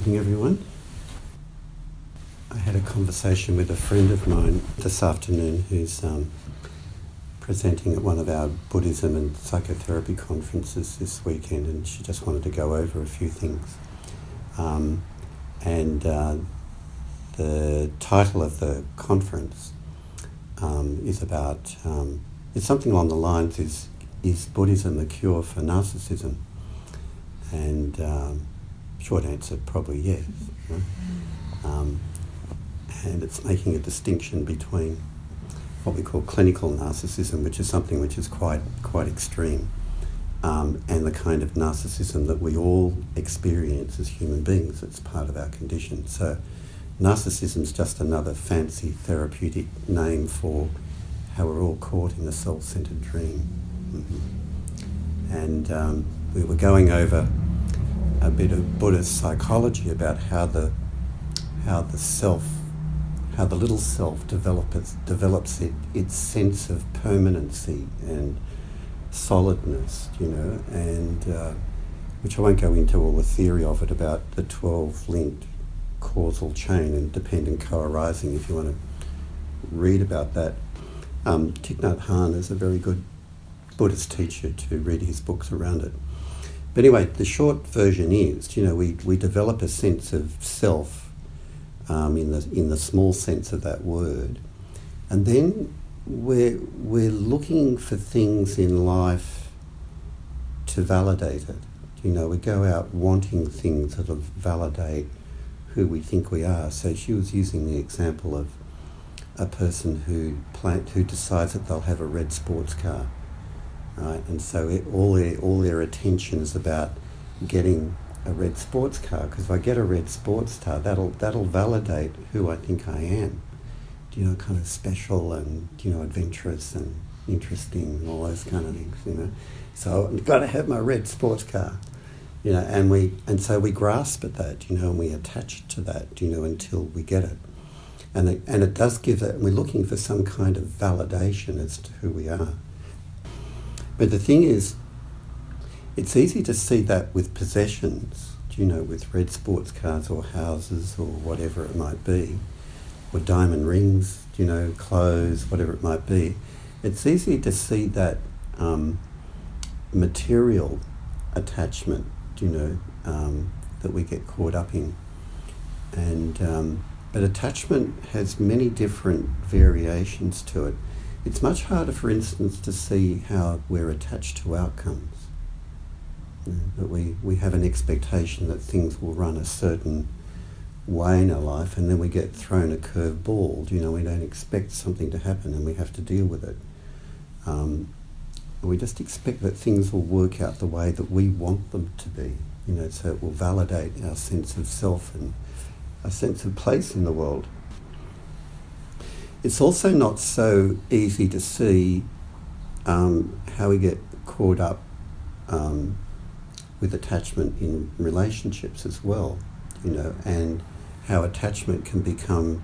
Evening, everyone. I had a conversation with a friend of mine this afternoon who's um, presenting at one of our Buddhism and psychotherapy conferences this weekend, and she just wanted to go over a few things. Um, and uh, the title of the conference um, is about um, it's something along the lines is is Buddhism the cure for narcissism? And um, short answer, probably yes. Um, and it's making a distinction between what we call clinical narcissism, which is something which is quite quite extreme, um, and the kind of narcissism that we all experience as human beings. It's part of our condition. So, narcissism is just another fancy therapeutic name for how we're all caught in a self-centered dream. Mm-hmm. And um, we were going over a bit of Buddhist psychology about how the how the self, how the little self develops develops it, its sense of permanency and solidness, you know, and uh, which I won't go into all the theory of it about the twelve linked causal chain and dependent co-arising. If you want to read about that, um, Thich Nhat Hanh is a very good Buddhist teacher to read his books around it. But anyway, the short version is, you know, we, we develop a sense of self um, in, the, in the small sense of that word. And then we're, we're looking for things in life to validate it. You know, we go out wanting things that'll validate who we think we are. So she was using the example of a person who plan, who decides that they'll have a red sports car right? And so it, all their all their attention is about getting a red sports car because if I get a red sports car, that'll that'll validate who I think I am. You know, kind of special and you know adventurous and interesting and all those kind of things. You know, so I've got to have my red sports car. You know, and we and so we grasp at that. You know, and we attach to that. You know, until we get it. And it, and it does give that, we're looking for some kind of validation as to who we are. But the thing is, it's easy to see that with possessions, you know, with red sports cars or houses or whatever it might be, or diamond rings, you know, clothes, whatever it might be. It's easy to see that um, material attachment, you know, um, that we get caught up in. And um, but attachment has many different variations to it. It's much harder, for instance, to see how we're attached to outcomes. That we, we have an expectation that things will run a certain way in our life and then we get thrown a curved ball. You know, we don't expect something to happen and we have to deal with it. Um, we just expect that things will work out the way that we want them to be. You know, so it will validate our sense of self and a sense of place in the world. It's also not so easy to see um, how we get caught up um, with attachment in relationships as well, you know, and how attachment can become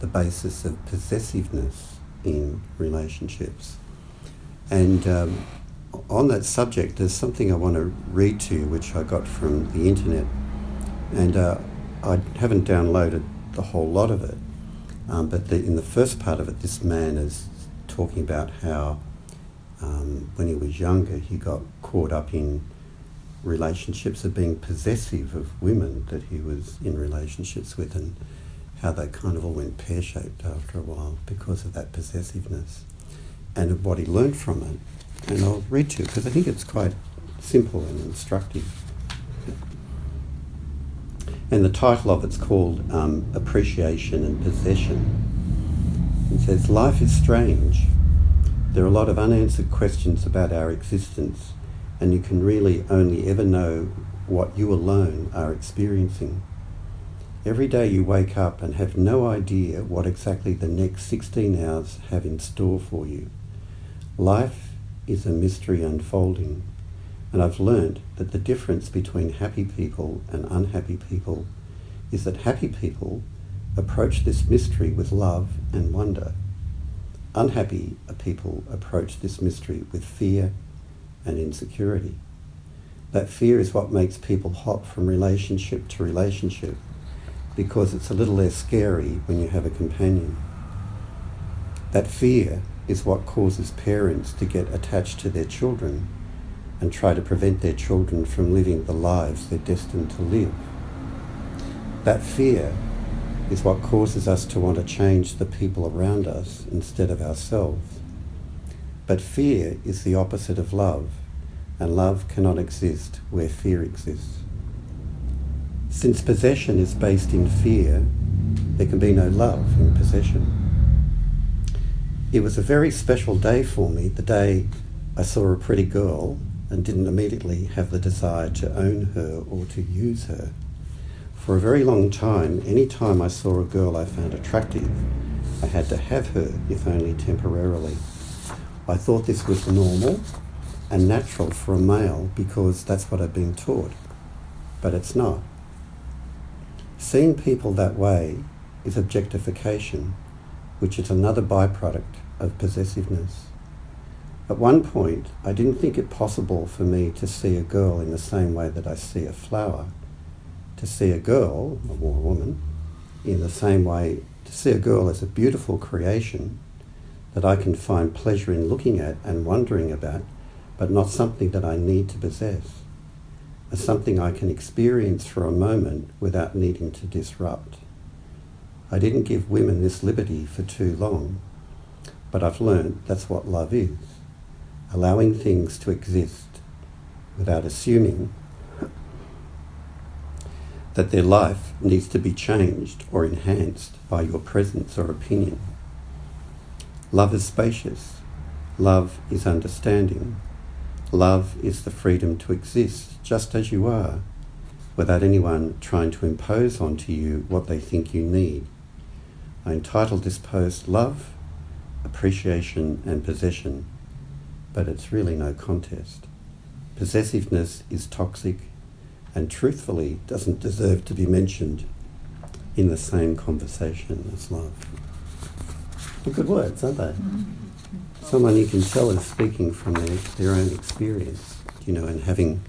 the basis of possessiveness in relationships. And um, on that subject, there's something I want to read to you, which I got from the internet, and uh, I haven't downloaded the whole lot of it, um, but the, in the first part of it, this man is talking about how um, when he was younger, he got caught up in relationships of being possessive of women that he was in relationships with, and how they kind of all went pear shaped after a while because of that possessiveness and what he learned from it. And I'll read to you because I think it's quite simple and instructive. And the title of it's called um, Appreciation and Possession. It says, Life is strange. There are a lot of unanswered questions about our existence, and you can really only ever know what you alone are experiencing. Every day you wake up and have no idea what exactly the next 16 hours have in store for you. Life is a mystery unfolding. And I've learned that the difference between happy people and unhappy people is that happy people approach this mystery with love and wonder. Unhappy people approach this mystery with fear and insecurity. That fear is what makes people hop from relationship to relationship because it's a little less scary when you have a companion. That fear is what causes parents to get attached to their children and try to prevent their children from living the lives they're destined to live. That fear is what causes us to want to change the people around us instead of ourselves. But fear is the opposite of love, and love cannot exist where fear exists. Since possession is based in fear, there can be no love in possession. It was a very special day for me, the day I saw a pretty girl and didn't immediately have the desire to own her or to use her. For a very long time, any time I saw a girl I found attractive, I had to have her, if only temporarily. I thought this was normal and natural for a male because that's what I'd been taught. But it's not. Seeing people that way is objectification, which is another byproduct of possessiveness. At one point, I didn't think it possible for me to see a girl in the same way that I see a flower. To see a girl, or a woman, in the same way, to see a girl as a beautiful creation that I can find pleasure in looking at and wondering about, but not something that I need to possess. As something I can experience for a moment without needing to disrupt. I didn't give women this liberty for too long but I've learned that's what love is allowing things to exist without assuming that their life needs to be changed or enhanced by your presence or opinion. Love is spacious. Love is understanding. Love is the freedom to exist just as you are without anyone trying to impose onto you what they think you need. I entitled this post Love appreciation and possession, but it's really no contest. Possessiveness is toxic and truthfully doesn't deserve to be mentioned in the same conversation as love. They're good words, aren't they? Mm-hmm. Someone you can tell is speaking from their, their own experience, you know, and having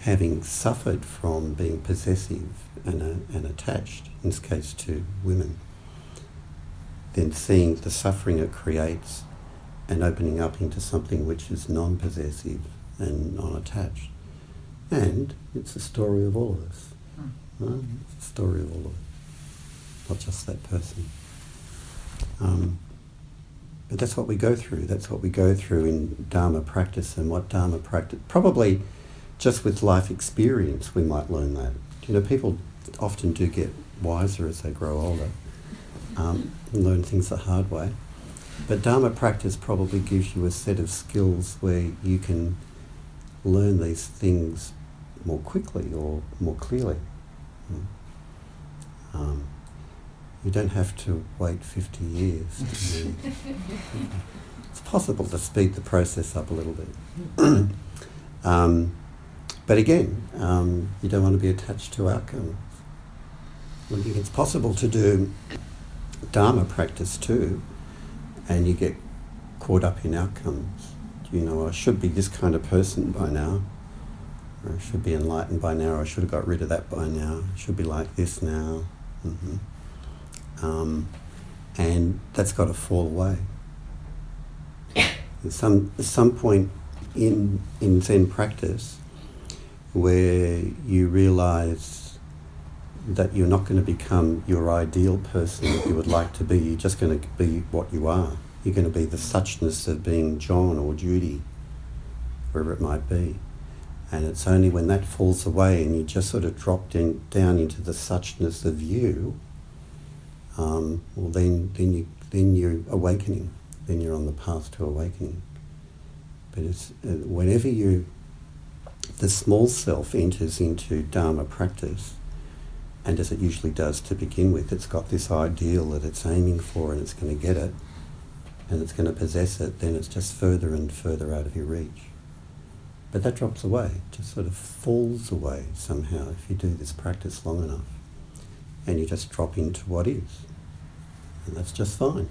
having suffered from being possessive and, uh, and attached, in this case to women then seeing the suffering it creates and opening up into something which is non possessive and non attached. And it's the story of all of us. Right? It's a story of all of us, not just that person. Um, but that's what we go through. That's what we go through in Dharma practice and what Dharma practice. Probably just with life experience, we might learn that. You know, people often do get wiser as they grow older um, learn things the hard way. But Dharma practice probably gives you a set of skills where you can learn these things more quickly or more clearly. Hmm. Um, you don't have to wait 50 years. it's possible to speed the process up a little bit. um, but again, um, you don't want to be attached to outcomes. I think it's possible to do Dharma practice too, and you get caught up in outcomes. You know, I should be this kind of person by now, or I should be enlightened by now, or I should have got rid of that by now, I should be like this now. Mm-hmm. Um, and that's got to fall away. At some, some point in, in Zen practice where you realize that you're not going to become your ideal person that you would like to be. You're just going to be what you are. You're going to be the suchness of being John or Judy, wherever it might be. And it's only when that falls away and you just sort of drop in, down into the suchness of you, um, well, then, then, you, then you're awakening. Then you're on the path to awakening. But it's, uh, whenever you, the small self enters into Dharma practice, and as it usually does to begin with, it's got this ideal that it's aiming for and it's going to get it and it's going to possess it, then it's just further and further out of your reach. But that drops away, just sort of falls away somehow if you do this practice long enough. And you just drop into what is. And that's just fine.